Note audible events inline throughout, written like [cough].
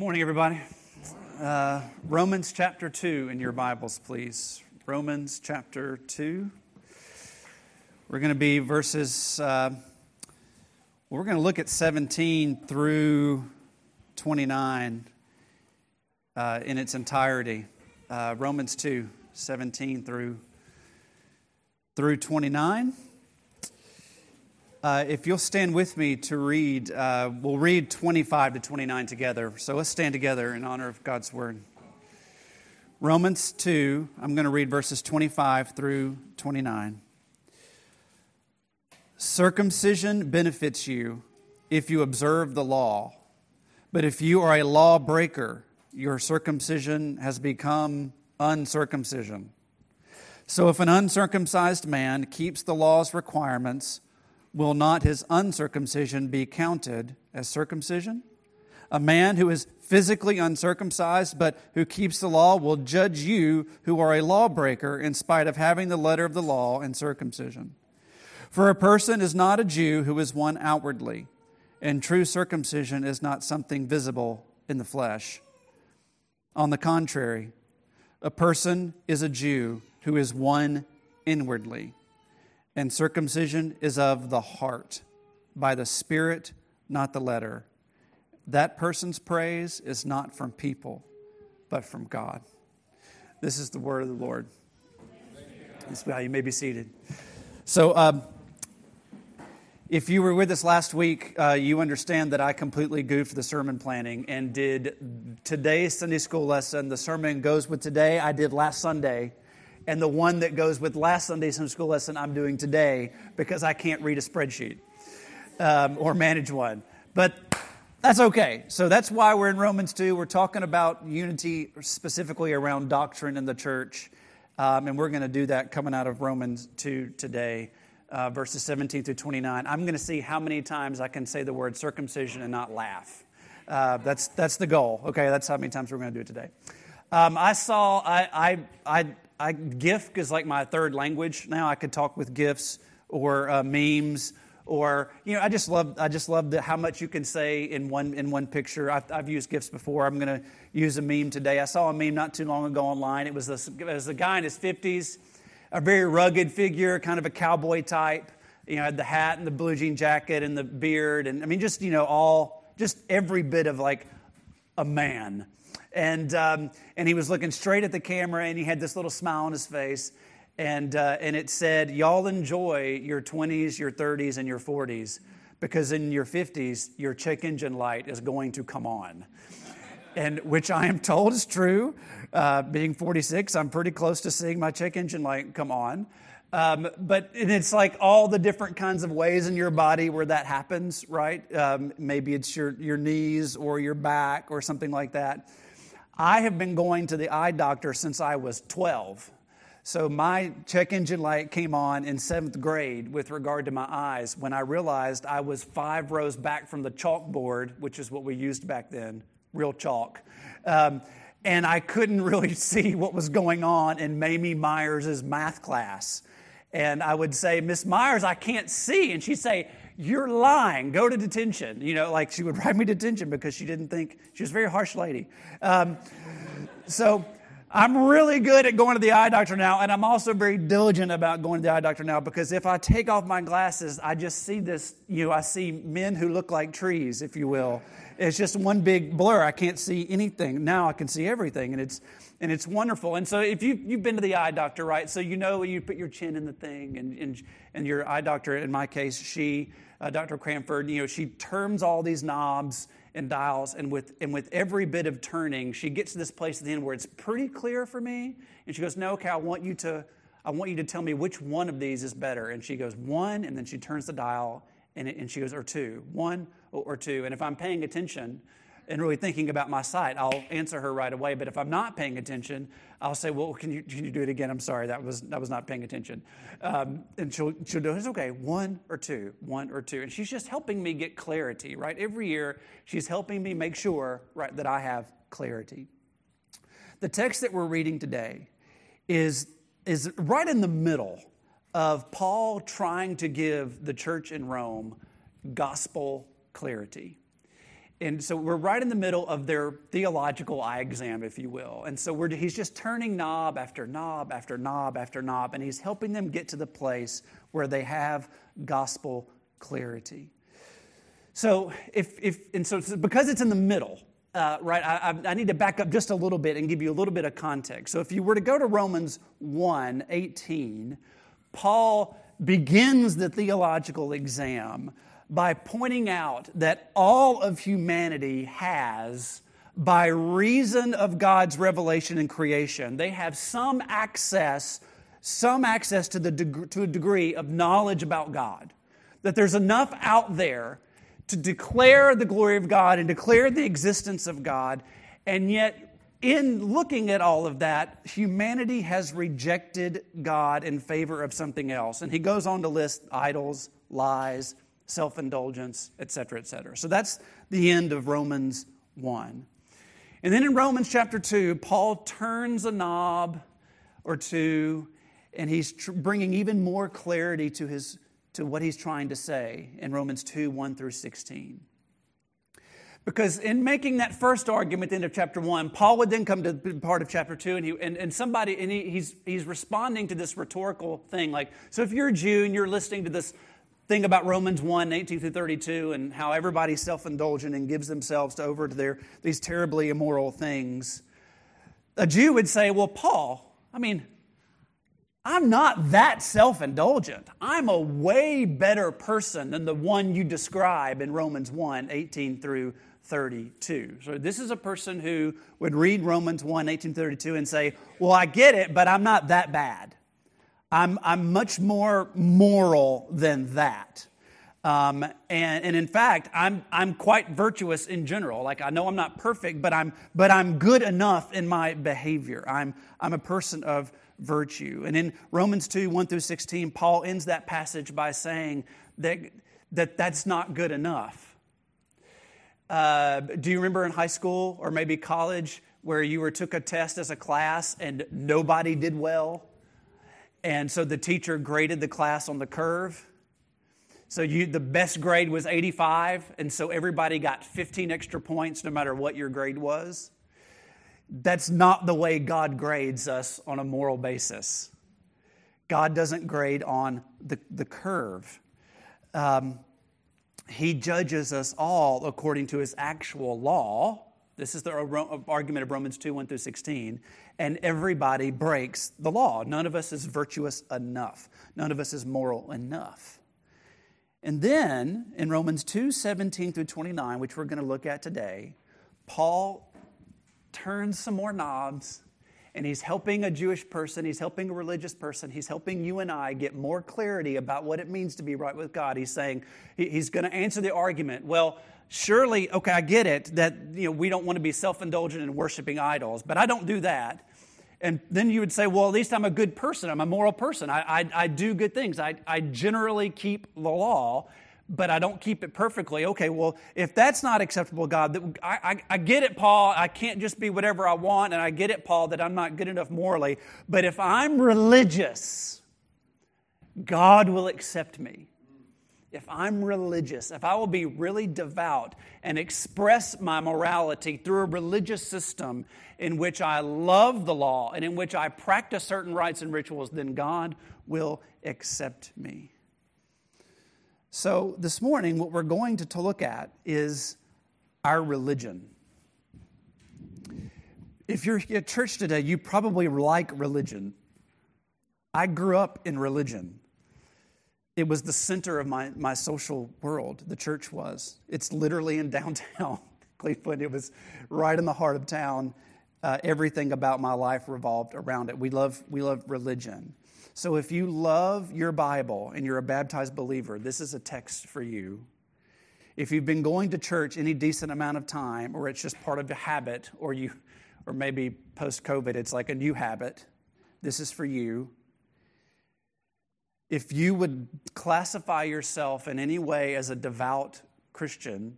Morning, everybody. Uh, Romans chapter 2 in your Bibles, please. Romans chapter 2. We're going to be verses, uh, we're going to look at 17 through 29 uh, in its entirety. Uh, Romans 2, 17 through, through 29. Uh, if you'll stand with me to read, uh, we'll read 25 to 29 together. So let's stand together in honor of God's word. Romans 2, I'm going to read verses 25 through 29. Circumcision benefits you if you observe the law, but if you are a lawbreaker, your circumcision has become uncircumcision. So if an uncircumcised man keeps the law's requirements, will not his uncircumcision be counted as circumcision? A man who is physically uncircumcised but who keeps the law will judge you who are a lawbreaker in spite of having the letter of the law and circumcision. For a person is not a Jew who is one outwardly, and true circumcision is not something visible in the flesh. On the contrary, a person is a Jew who is one inwardly and circumcision is of the heart, by the Spirit, not the letter. That person's praise is not from people, but from God. This is the word of the Lord. This you may be seated. So, um, if you were with us last week, uh, you understand that I completely goofed the sermon planning and did today's Sunday school lesson. The sermon goes with today. I did last Sunday and the one that goes with last Sunday's Sunday school lesson I'm doing today because I can't read a spreadsheet um, or manage one. But that's okay. So that's why we're in Romans 2. We're talking about unity specifically around doctrine in the church. Um, and we're going to do that coming out of Romans 2 today, uh, verses 17 through 29. I'm going to see how many times I can say the word circumcision and not laugh. Uh, that's, that's the goal. Okay, that's how many times we're going to do it today. Um, I saw, I, I, I I, GIF is like my third language now. I could talk with GIFs or uh, memes or you know i just love i just love the, how much you can say in one in one picture. I've, I've used gifs before. I'm going to use a meme today. I saw a meme not too long ago online. It was, this, it was a guy in his 50s a very rugged figure kind of a cowboy type. You know had the hat and the blue jean jacket and the beard and i mean just you know all just every bit of like a man and, um, and he was looking straight at the camera and he had this little smile on his face. And, uh, and it said, Y'all enjoy your 20s, your 30s, and your 40s because in your 50s, your check engine light is going to come on. And which I am told is true. Uh, being 46, I'm pretty close to seeing my check engine light come on. Um, but it's like all the different kinds of ways in your body where that happens, right? Um, maybe it's your, your knees or your back or something like that. I have been going to the eye doctor since I was 12. So my check engine light came on in seventh grade with regard to my eyes when I realized I was five rows back from the chalkboard, which is what we used back then, real chalk. Um, and I couldn't [laughs] really see what was going on in Mamie Myers' math class. And I would say, Miss Myers, I can't see. And she'd say, you're lying. Go to detention. You know, like she would [laughs] write me detention because she didn't think she was a very harsh lady. Um, so I'm really good at going to the eye doctor now, and I'm also very diligent about going to the eye doctor now because if I take off my glasses, I just see this. You know, I see men who look like trees, if you will. It's just one big blur. I can't see anything. Now I can see everything, and it's and it's wonderful. And so if you, you've been to the eye doctor, right? So you know you put your chin in the thing, and, and, and your eye doctor, in my case, she uh, Dr. Cranford, you know, she turns all these knobs and dials, and with, and with every bit of turning, she gets to this place at the end where it's pretty clear for me. And she goes, No, okay, I want you to, I want you to tell me which one of these is better. And she goes, One, and then she turns the dial, and, it, and she goes, Or two, one or two. And if I'm paying attention, and really thinking about my sight, I'll answer her right away. But if I'm not paying attention, I'll say, "Well, can you can you do it again? I'm sorry, that was that was not paying attention." Um, and she'll she'll do it's okay, one or two, one or two, and she's just helping me get clarity. Right, every year she's helping me make sure right that I have clarity. The text that we're reading today is is right in the middle of Paul trying to give the church in Rome gospel clarity. And so we're right in the middle of their theological eye exam, if you will. And so he's just turning knob after knob after knob after knob, and he's helping them get to the place where they have gospel clarity. So if, if and so because it's in the middle, uh, right, I, I, need to back up just a little bit and give you a little bit of context. So if you were to go to Romans 1 18, Paul begins the theological exam by pointing out that all of humanity has, by reason of God's revelation and creation, they have some access, some access to, the deg- to a degree of knowledge about God. That there's enough out there to declare the glory of God and declare the existence of God, and yet in looking at all of that, humanity has rejected God in favor of something else. And he goes on to list idols, lies, self indulgence, etc., etc. So that's the end of Romans 1. And then in Romans chapter 2, Paul turns a knob or two, and he's tr- bringing even more clarity to, his, to what he's trying to say in Romans 2 1 through 16. Because in making that first argument at the end of chapter 1, Paul would then come to part of chapter 2, and, he, and, and somebody, and he, he's, he's responding to this rhetorical thing. Like, so if you're a Jew and you're listening to this thing about Romans 1, 18 through 32, and how everybody's self indulgent and gives themselves over to their, these terribly immoral things, a Jew would say, Well, Paul, I mean, I'm not that self indulgent. I'm a way better person than the one you describe in Romans 1, 18 through 32. So this is a person who would read Romans 1, 18 32 and say, Well, I get it, but I'm not that bad. I'm, I'm much more moral than that. Um, and, and in fact, I'm, I'm quite virtuous in general. Like, I know I'm not perfect, but I'm, but I'm good enough in my behavior. I'm, I'm a person of virtue. And in Romans 2 1 through 16, Paul ends that passage by saying that, that that's not good enough. Uh, do you remember in high school or maybe college where you were took a test as a class and nobody did well? And so the teacher graded the class on the curve. So you, the best grade was 85, and so everybody got 15 extra points no matter what your grade was. That's not the way God grades us on a moral basis. God doesn't grade on the, the curve. Um, he judges us all according to his actual law. This is the argument of Romans 2 1 through 16 and everybody breaks the law. None of us is virtuous enough, none of us is moral enough. And then in Romans 2 17 through 29, which we're going to look at today, Paul turns some more knobs and he's helping a Jewish person, he's helping a religious person, he's helping you and I get more clarity about what it means to be right with God. He's saying, he's going to answer the argument, well, surely, okay, I get it that you know, we don't want to be self indulgent in worshiping idols, but I don't do that. And then you would say, well, at least I'm a good person. I'm a moral person. I, I, I do good things. I, I generally keep the law, but I don't keep it perfectly. Okay, well, if that's not acceptable, God, I, I, I get it, Paul. I can't just be whatever I want. And I get it, Paul, that I'm not good enough morally. But if I'm religious, God will accept me if I'm religious, if I will be really devout and express my morality through a religious system in which I love the law and in which I practice certain rites and rituals, then God will accept me. So, this morning, what we're going to look at is our religion. If you're at church today, you probably like religion. I grew up in religion. It was the center of my, my social world, the church was. It's literally in [laughs] downtown Cleveland. It was right in the heart of town. Uh, everything about my life revolved around it. We love, we love religion. So if you love your Bible and you're a baptized believer, this is a text for you. If you've been going to church any decent amount of time, or it's just part of a habit, or you, or maybe post COVID, it's like a new habit, this is for you if you would classify yourself in any way as a devout Christian,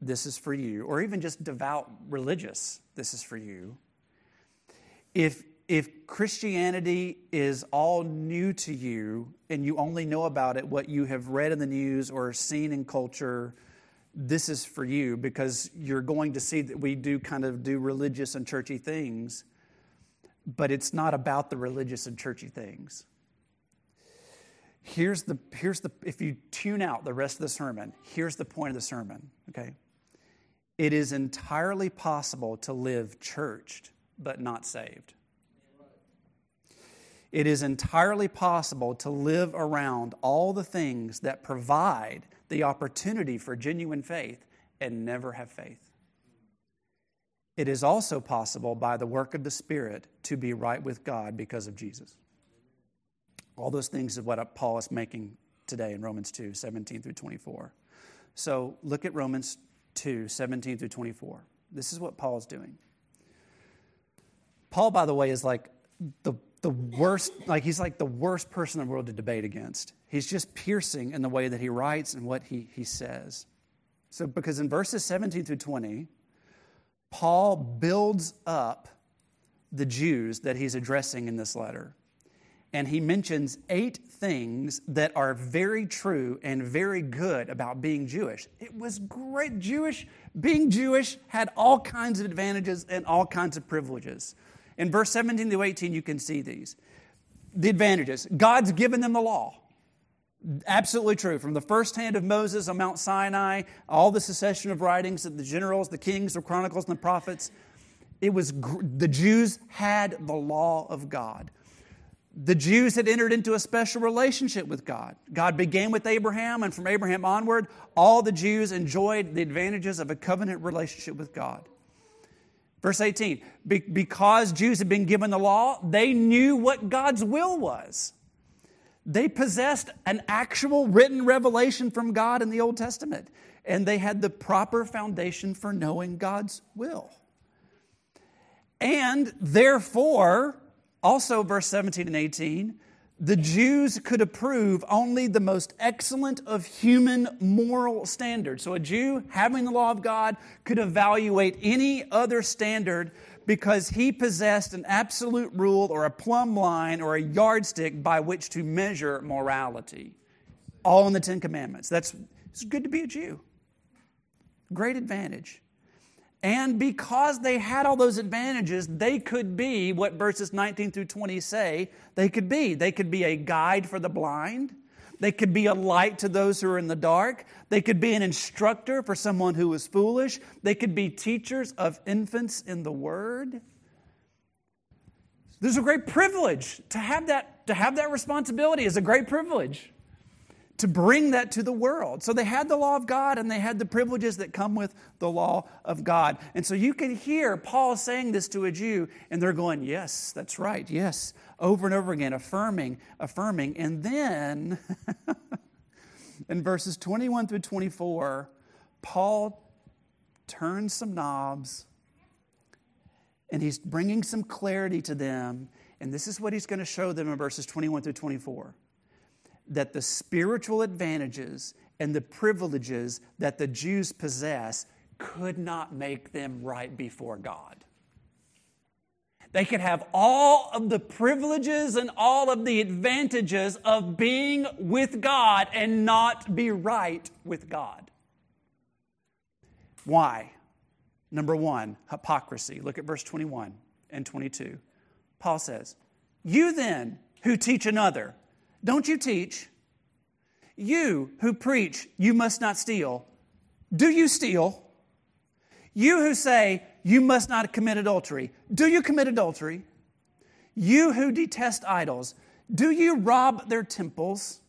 this is for you, or even just devout religious, this is for you. If, if Christianity is all new to you and you only know about it what you have read in the news or seen in culture, this is for you because you're going to see that we do kind of do religious and churchy things, but it's not about the religious and churchy things. Here's the, here's the, if you tune out the rest of the sermon, here's the point of the sermon, okay? It is entirely possible to live churched but not saved. It is entirely possible to live around all the things that provide the opportunity for genuine faith and never have faith. It is also possible by the work of the Spirit to be right with God because of Jesus. All those things is what Paul is making today in Romans 2 17 through 24. So look at Romans 2 17 through 24. This is what Paul is doing. Paul, by the way, is like the, the worst, like he's like the worst person in the world to debate against. He's just piercing in the way that he writes and what he, he says. So, because in verses 17 through 20, Paul builds up the Jews that he's addressing in this letter. And he mentions eight things that are very true and very good about being Jewish. It was great. Jewish, being Jewish had all kinds of advantages and all kinds of privileges. In verse 17 to 18, you can see these. The advantages God's given them the law. Absolutely true. From the first hand of Moses on Mount Sinai, all the succession of writings of the generals, the kings, the chronicles, and the prophets, it was the Jews had the law of God. The Jews had entered into a special relationship with God. God began with Abraham, and from Abraham onward, all the Jews enjoyed the advantages of a covenant relationship with God. Verse 18, because Jews had been given the law, they knew what God's will was. They possessed an actual written revelation from God in the Old Testament, and they had the proper foundation for knowing God's will. And therefore, also verse 17 and 18, the Jews could approve only the most excellent of human moral standards. So a Jew, having the law of God, could evaluate any other standard because he possessed an absolute rule or a plumb line or a yardstick by which to measure morality. All in the Ten Commandments. That's it's good to be a Jew. Great advantage. And because they had all those advantages, they could be what verses 19 through 20 say they could be. They could be a guide for the blind. They could be a light to those who are in the dark. They could be an instructor for someone who is foolish. They could be teachers of infants in the Word. There's a great privilege to have that, to have that responsibility is a great privilege to bring that to the world. So they had the law of God and they had the privileges that come with the law of God. And so you can hear Paul saying this to a Jew, and they're going, Yes, that's right, yes, over and over again, affirming, affirming. And then [laughs] in verses 21 through 24, Paul turns some knobs and he's bringing some clarity to them. And this is what he's going to show them in verses 21 through 24 that the spiritual advantages and the privileges that the Jews possess could not make them right before God. They could have all of the privileges and all of the advantages of being with God and not be right with God. Why? Number one, hypocrisy. Look at verse 21 and 22. Paul says, You then who teach another, don't you teach? You who preach, you must not steal. Do you steal? You who say, you must not commit adultery. Do you commit adultery? You who detest idols, do you rob their temples?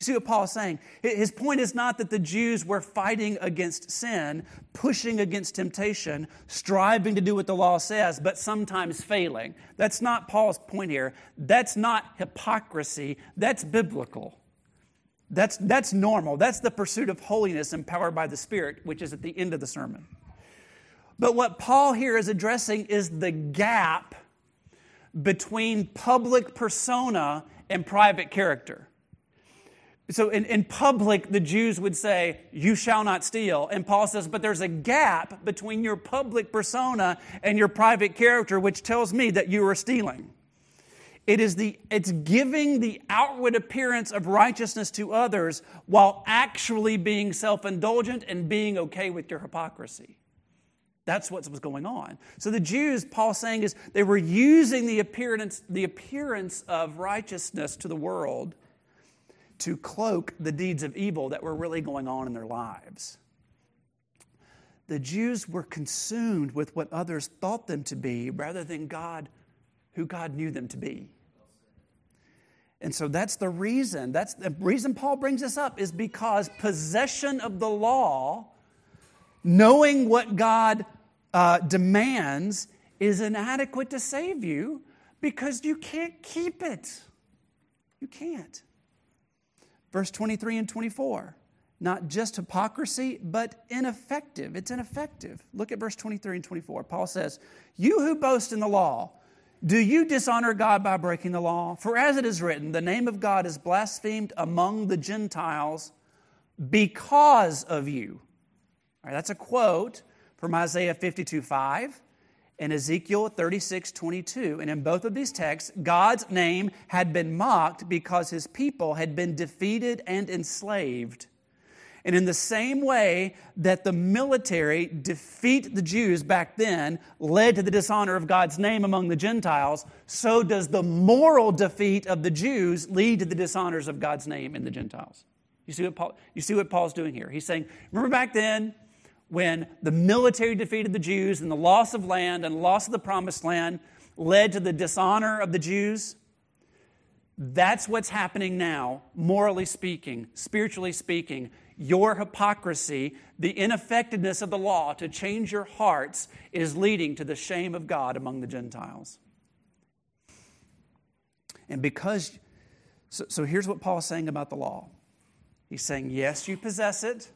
You see what Paul is saying? His point is not that the Jews were fighting against sin, pushing against temptation, striving to do what the law says, but sometimes failing. That's not Paul's point here. That's not hypocrisy, that's biblical. That's, that's normal. That's the pursuit of holiness empowered by the Spirit, which is at the end of the sermon. But what Paul here is addressing is the gap between public persona and private character. So in, in public, the Jews would say, You shall not steal. And Paul says, But there's a gap between your public persona and your private character, which tells me that you are stealing. It is the, it's giving the outward appearance of righteousness to others while actually being self indulgent and being okay with your hypocrisy. That's what was going on. So the Jews, Paul's saying, is they were using the appearance, the appearance of righteousness to the world to cloak the deeds of evil that were really going on in their lives. The Jews were consumed with what others thought them to be rather than God, who God knew them to be. And so that's the reason. That's the reason Paul brings this up is because possession of the law, knowing what God uh, demands, is inadequate to save you because you can't keep it. You can't. Verse 23 and 24. Not just hypocrisy, but ineffective. It's ineffective. Look at verse 23 and 24. Paul says, You who boast in the law, do you dishonor God by breaking the law? For as it is written, the name of God is blasphemed among the Gentiles because of you. All right, that's a quote from Isaiah 52 5 and Ezekiel 36 22. And in both of these texts, God's name had been mocked because his people had been defeated and enslaved. And in the same way that the military defeat the Jews back then led to the dishonor of God's name among the Gentiles, so does the moral defeat of the Jews lead to the dishonors of God's name in the Gentiles. You see what, Paul, you see what Paul's doing here? He's saying, remember back then when the military defeated the Jews and the loss of land and loss of the promised land led to the dishonor of the Jews? That's what's happening now, morally speaking, spiritually speaking your hypocrisy, the ineffectiveness of the law to change your hearts is leading to the shame of God among the Gentiles. And because, so, so here's what Paul is saying about the law. He's saying, yes, you possess it,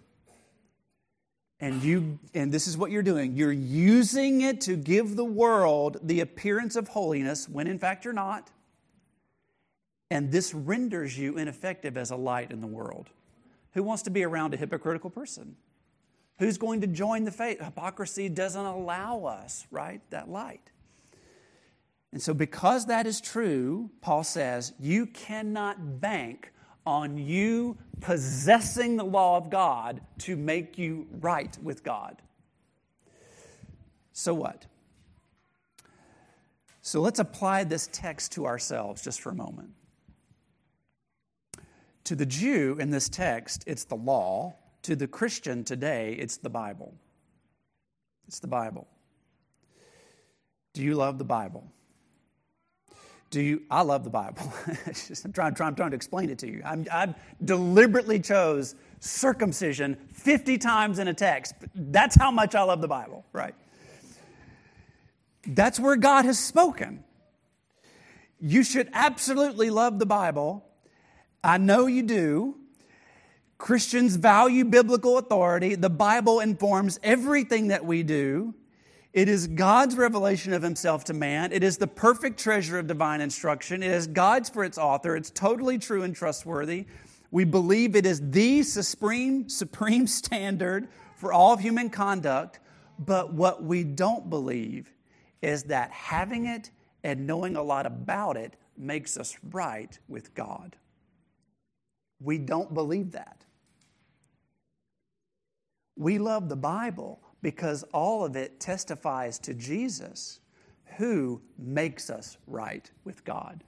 and you and this is what you're doing you're using it to give the world the appearance of holiness when in fact you're not and this renders you ineffective as a light in the world who wants to be around a hypocritical person? Who's going to join the faith? Hypocrisy doesn't allow us, right? That light. And so, because that is true, Paul says, you cannot bank on you possessing the law of God to make you right with God. So, what? So, let's apply this text to ourselves just for a moment. To the Jew in this text, it's the law. To the Christian today, it's the Bible. It's the Bible. Do you love the Bible? Do you? I love the Bible. [laughs] I'm, trying, trying, trying to explain it to you. I'm, I deliberately chose circumcision 50 times in a text. That's how much I love the Bible, right? That's where God has spoken. You should absolutely love the Bible I know you do. Christians value biblical authority. The Bible informs everything that we do. It is God's revelation of himself to man. It is the perfect treasure of divine instruction. It is God's for its author. It's totally true and trustworthy. We believe it is the supreme, supreme [laughs] standard for all of human conduct. But what we don't believe is that having it and knowing a lot about it makes us right with God. We don't believe that. We love the Bible because all of it testifies to Jesus, who makes us right with God.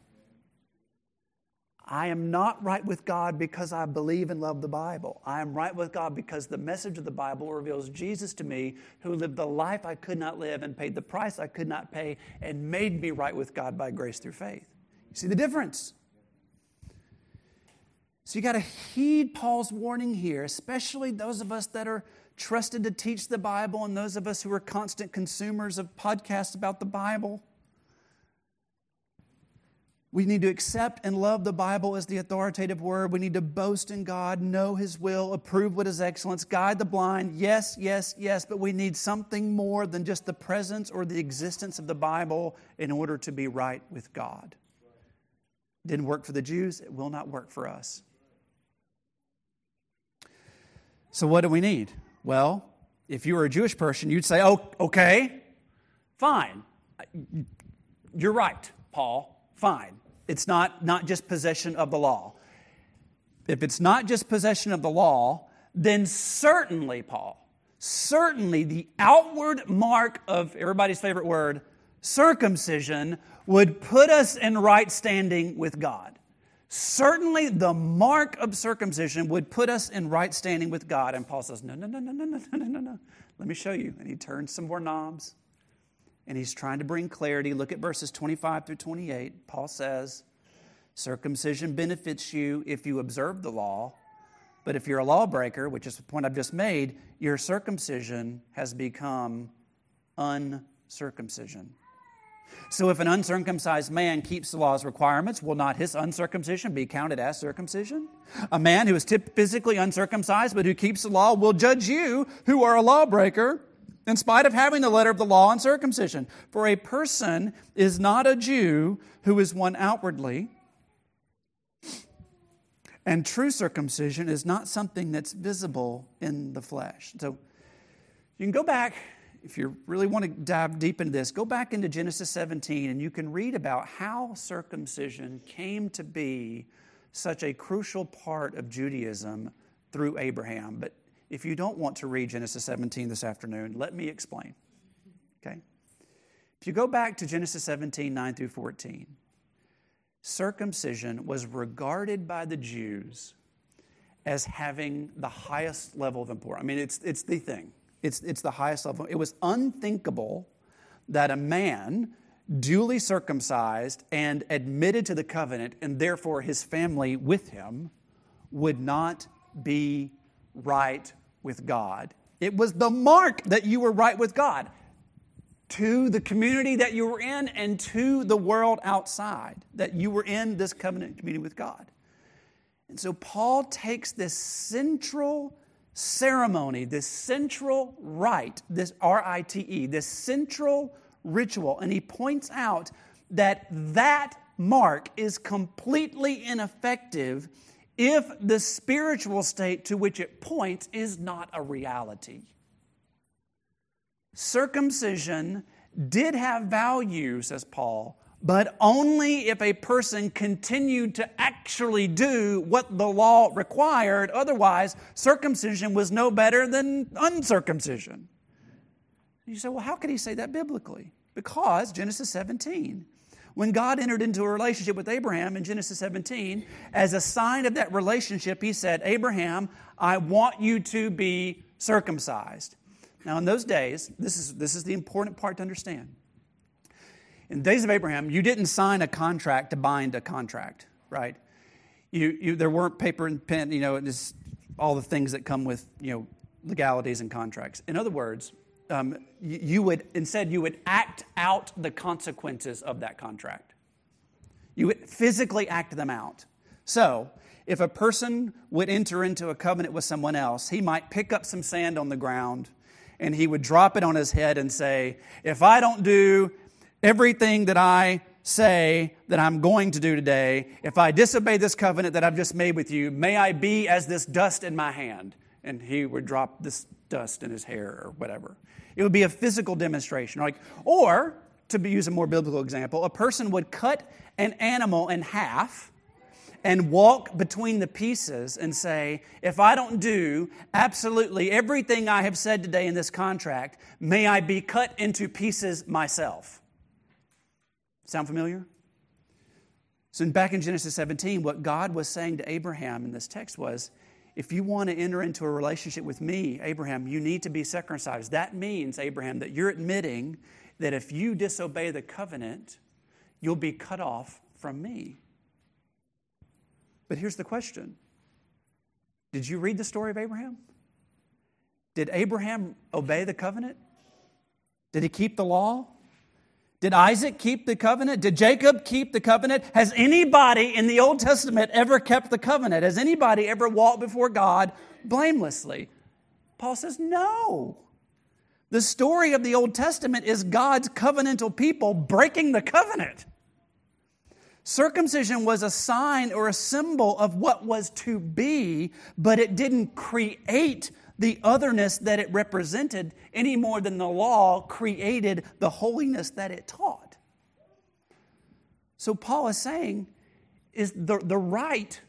I am not right with God because I believe and love the Bible. I am right with God because the message of the Bible reveals Jesus to me, who lived the life I could not live and paid the price I could not pay and made me right with God by grace through faith. You see the difference? So you got to heed Paul's warning here, especially those of us that are trusted to teach the Bible and those of us who are constant consumers of podcasts about the Bible. We need to accept and love the Bible as the authoritative word. We need to boast in God, know His will, approve what is excellence, guide the blind. Yes, yes, yes, but we need something more than just the presence or the existence of the Bible in order to be right with God. Didn't work for the Jews, it will not work for us. So, what do we need? Well, if you were a Jewish person, you'd say, oh, okay, fine. You're right, Paul, fine. It's not, not just possession of the law. If it's not just possession of the law, then certainly, Paul, certainly the outward mark of everybody's favorite word, circumcision, would put us in right standing with God. Certainly, the mark of circumcision would put us in right standing with God. And Paul says, No, no, no, no, no, no, no, no, no. No. Let me show you. And he turns some more knobs and he's trying to bring clarity. Look at verses 25 through 28. Paul says, Circumcision benefits you if you observe the law, but if you're a lawbreaker, which is the point I've just made, your circumcision has become uncircumcision. So if an uncircumcised man keeps the law's requirements, will not his uncircumcision be counted as circumcision? A man who is physically uncircumcised but who keeps the law will judge you, who are a lawbreaker, in spite of having the letter of the law and circumcision. For a person is not a Jew who is one outwardly. And true circumcision is not something that's visible in the flesh. So you can go back if you really want to dive deep into this, go back into Genesis 17 and you can read about how circumcision came to be such a crucial part of Judaism through Abraham. But if you don't want to read Genesis 17 this afternoon, let me explain. Okay? If you go back to Genesis 17, 9 through 14, circumcision was regarded by the Jews as having the highest level of importance. I mean, it's, it's the thing. It's, it's the highest level. It was unthinkable that a man duly circumcised and admitted to the covenant, and therefore his family with him, would not be right with God. It was the mark that you were right with God to the community that you were in and to the world outside, that you were in this covenant community with God. And so Paul takes this central ceremony, this central rite, this R I T E, this central ritual, and he points out that that mark is completely ineffective if the spiritual state to which it points is not a reality. Circumcision did have value, says Paul, but only if a person continued to actually do what the law required. Otherwise, circumcision was no better than uncircumcision. You say, well, how could he say that biblically? Because Genesis 17 when God entered into a relationship with Abraham in Genesis 17, as a sign of that relationship, he said, Abraham, I want you to be circumcised. Now, in those days, this is, this is the important part to understand. In the days of Abraham, you didn't sign a contract to bind a contract, right? You, you, there weren't paper and pen, you know, just all the things that come with, you know, legalities and contracts. In other words, um, you, you would, instead, you would act out the consequences of that contract. You would physically act them out. So, if a person would enter into a covenant with someone else, he might pick up some sand on the ground and he would drop it on his head and say, If I don't do everything that I say that I'm going to do today, if I disobey this covenant that I've just made with you, may I be as this dust in my hand. And he would drop this dust in his hair or whatever. It would be a physical demonstration. Like, or, to use a more biblical example, a person would cut an animal in half and walk between the pieces and say, If I don't do absolutely everything I have said today in this contract, may I be cut into pieces myself. Sound familiar? So, back in Genesis 17, what God was saying to Abraham in this text was, if you want to enter into a relationship with me, Abraham, you need to be circumcised. That means, Abraham, that you're admitting that if you disobey the covenant, you'll be cut off from me. But here's the question Did you read the story of Abraham? Did Abraham obey the covenant? Did he keep the law? Did Isaac keep the covenant? Did Jacob keep the covenant? Has anybody in the Old Testament ever kept the covenant? Has anybody ever walked before God blamelessly? Paul says, no. The story of the Old Testament is God's covenantal people breaking the covenant. Circumcision was a sign or a symbol of what was to be, but it didn't create the otherness that it represented any more than the law created the holiness that it taught. So Paul is saying is the, the rite,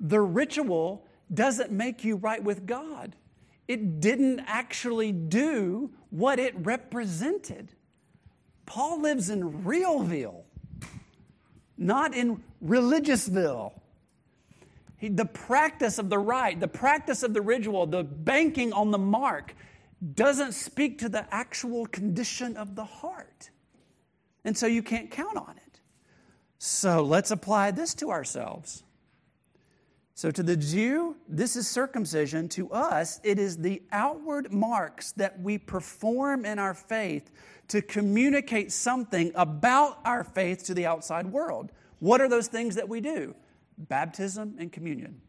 the ritual doesn't make you right with God. It didn't actually do what it represented. Paul lives in Realville, not in Religiousville. He, the practice of the rite, the practice of the ritual, the banking on the mark doesn't speak to the actual condition of the heart. And so you can't count on it. So let's apply this to ourselves. So, to the Jew, this is circumcision. To us, it is the outward marks that we perform in our faith to communicate something about our faith to the outside world. What are those things that we do? Baptism and communion,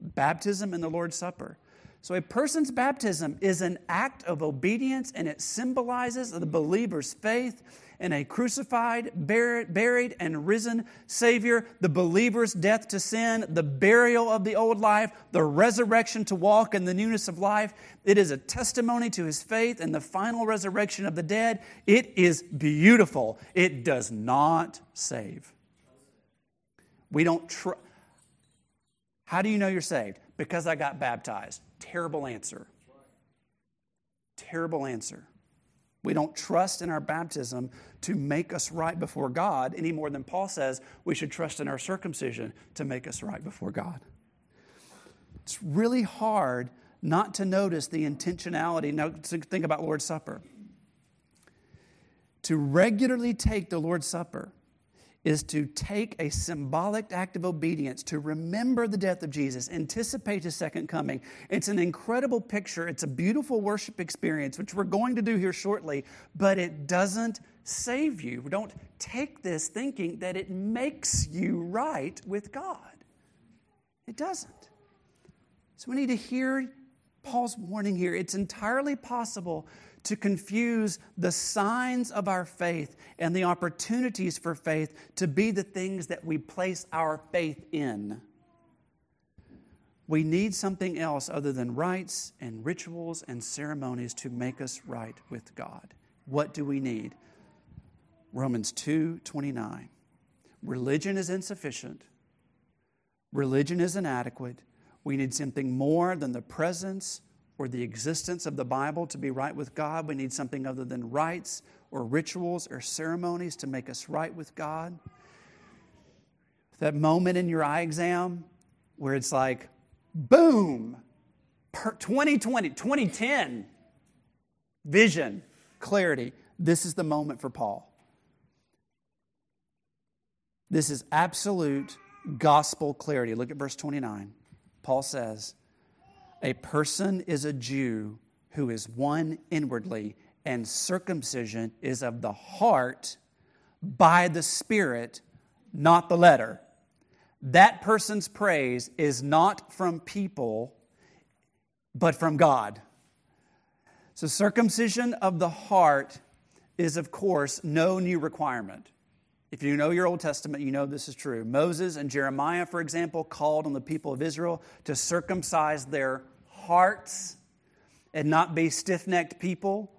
baptism and the Lord's Supper. So, a person's baptism is an act of obedience and it symbolizes the believer's faith in a crucified, buried, and risen Savior, the believer's death to sin, the burial of the old life, the resurrection to walk in the newness of life. It is a testimony to his faith and the final resurrection of the dead. It is beautiful. It does not save. We don't trust. How do you know you're saved? Because I got baptized. Terrible answer. Terrible answer. We don't trust in our baptism to make us right before God any more than Paul says we should trust in our circumcision to make us right before God. It's really hard not to notice the intentionality. Now, think about Lord's Supper. To regularly take the Lord's Supper is to take a symbolic act of obedience to remember the death of Jesus, anticipate his second coming. It's an incredible picture. It's a beautiful worship experience, which we're going to do here shortly, but it doesn't save you. Don't take this thinking that it makes you right with God. It doesn't. So we need to hear Paul's warning here. It's entirely possible to confuse the signs of our faith and the opportunities for faith to be the things that we place our faith in. We need something else other than rites and rituals and ceremonies to make us right with God. What do we need? Romans 2:29. Religion is insufficient. Religion is inadequate. We need something more than the presence or the existence of the Bible to be right with God. We need something other than rites or rituals or ceremonies to make us right with God. That moment in your eye exam where it's like, boom, 2020, 2010, vision, clarity. This is the moment for Paul. This is absolute gospel clarity. Look at verse 29. Paul says, a person is a Jew who is one inwardly, and circumcision is of the heart by the Spirit, not the letter. That person's praise is not from people, but from God. So, circumcision of the heart is, of course, no new requirement. If you know your Old Testament, you know this is true. Moses and Jeremiah, for example, called on the people of Israel to circumcise their hearts and not be stiff necked people.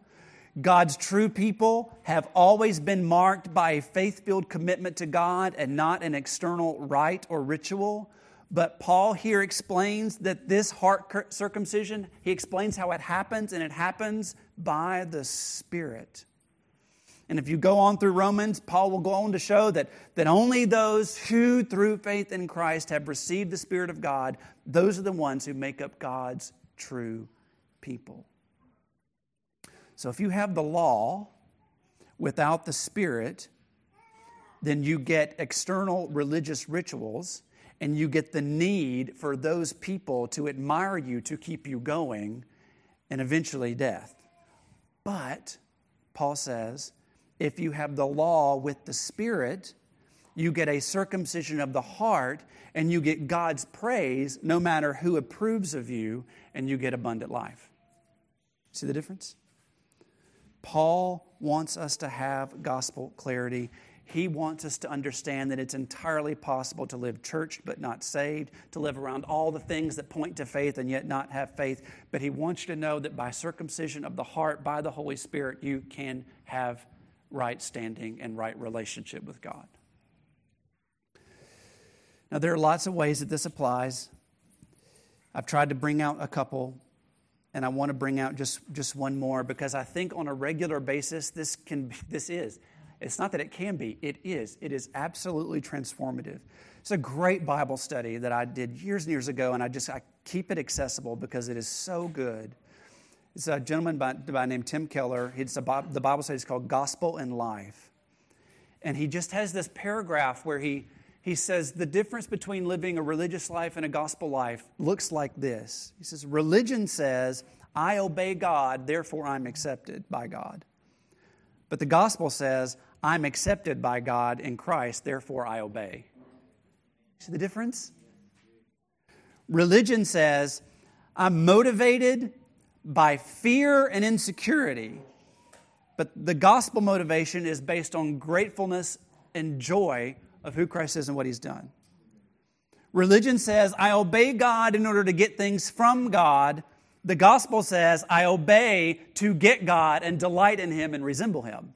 God's true people have always been marked by a faith filled commitment to God and not an external rite or ritual. But Paul here explains that this heart circumcision, he explains how it happens, and it happens by the Spirit. And if you go on through Romans, Paul will go on to show that, that only those who, through faith in Christ, have received the Spirit of God, those are the ones who make up God's true people. So if you have the law without the Spirit, then you get external religious rituals and you get the need for those people to admire you to keep you going and eventually death. But, Paul says, if you have the law with the Spirit, you get a circumcision of the heart and you get God's praise no matter who approves of you, and you get abundant life. See the difference? Paul wants us to have gospel clarity. He wants us to understand that it's entirely possible to live church but not saved, to live around all the things that point to faith and yet not have faith. But he wants you to know that by circumcision of the heart, by the Holy Spirit, you can have right standing and right relationship with God. Now, there are lots of ways that this applies. I've tried to bring out a couple, and I want to bring out just, just one more because I think on a regular basis, this, can, this is. It's not that it can be, it is. It is absolutely transformative. It's a great Bible study that I did years and years ago, and I just I keep it accessible because it is so good. It's a gentleman by, by named Tim Keller. It's a, the Bible says it's called Gospel in Life. And he just has this paragraph where he, he says the difference between living a religious life and a gospel life looks like this. He says, Religion says, I obey God, therefore I'm accepted by God. But the gospel says, I'm accepted by God in Christ, therefore I obey. See the difference? Religion says, I'm motivated by fear and insecurity. But the gospel motivation is based on gratefulness and joy of who Christ is and what he's done. Religion says, I obey God in order to get things from God. The gospel says, I obey to get God and delight in him and resemble him.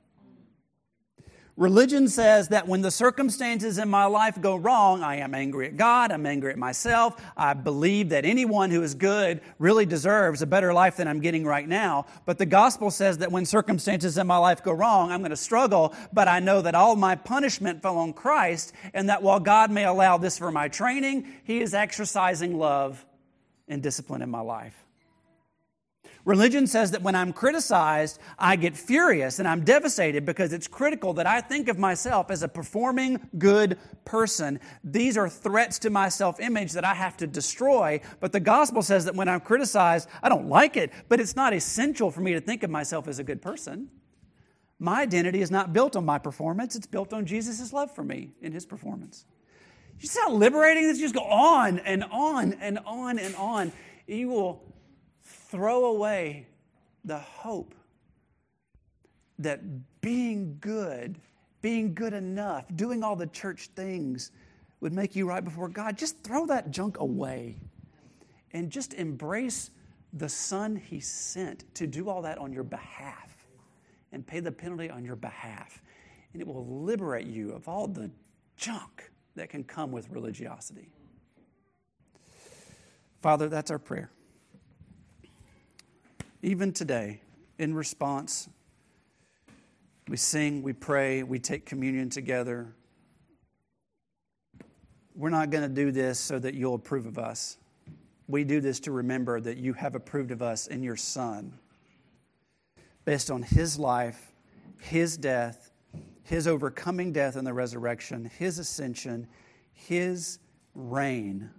Religion says that when the circumstances in my life go wrong, I am angry at God, I'm angry at myself. I believe that anyone who is good really deserves a better life than I'm getting right now. But the gospel says that when circumstances in my life go wrong, I'm going to struggle, but I know that all my punishment fell on Christ, and that while God may allow this for my training, He is exercising love and discipline in my life. Religion says that when I'm criticized, I get furious and I'm devastated because it's critical that I think of myself as a performing good person. These are threats to my self image that I have to destroy. But the gospel says that when I'm criticized, I don't like it, but it's not essential for me to think of myself as a good person. My identity is not built on my performance, it's built on Jesus' love for me in his performance. You see how liberating this? You just go on and on and on and on. You will throw away the hope that being good, being good enough, doing all the church things would make you right before God. Just throw that junk away and just embrace the Son He sent to do all that on your behalf and pay the penalty on your behalf. And it will liberate you of all the junk that can come with religiosity. Father, that's our prayer even today, in response, we sing, we pray, we take communion together. We're not going to do this so that you'll approve of us. We do this to remember that you have approved of us in your Son. Based on his life, his death, his overcoming death and the resurrection, his ascension, his reign.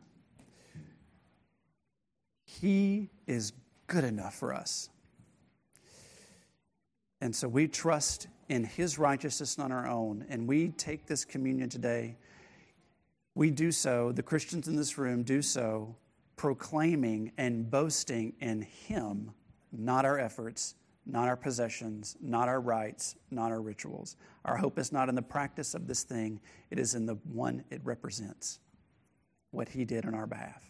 He is good enough for us. And so we trust in His righteousness, not our own. And we take this communion today. We do so, the Christians in this room do so, proclaiming and boasting in Him, not our efforts, not our possessions, not our rights, not our rituals. Our hope is not in the practice of this thing, it is in the one it represents, what He did on our behalf.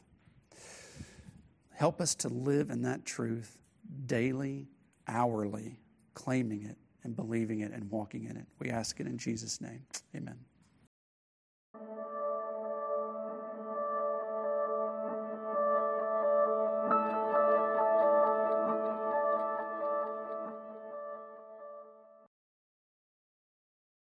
Help us to live in that truth daily, hourly, claiming it and believing it and walking in it. We ask it in Jesus' name. Amen.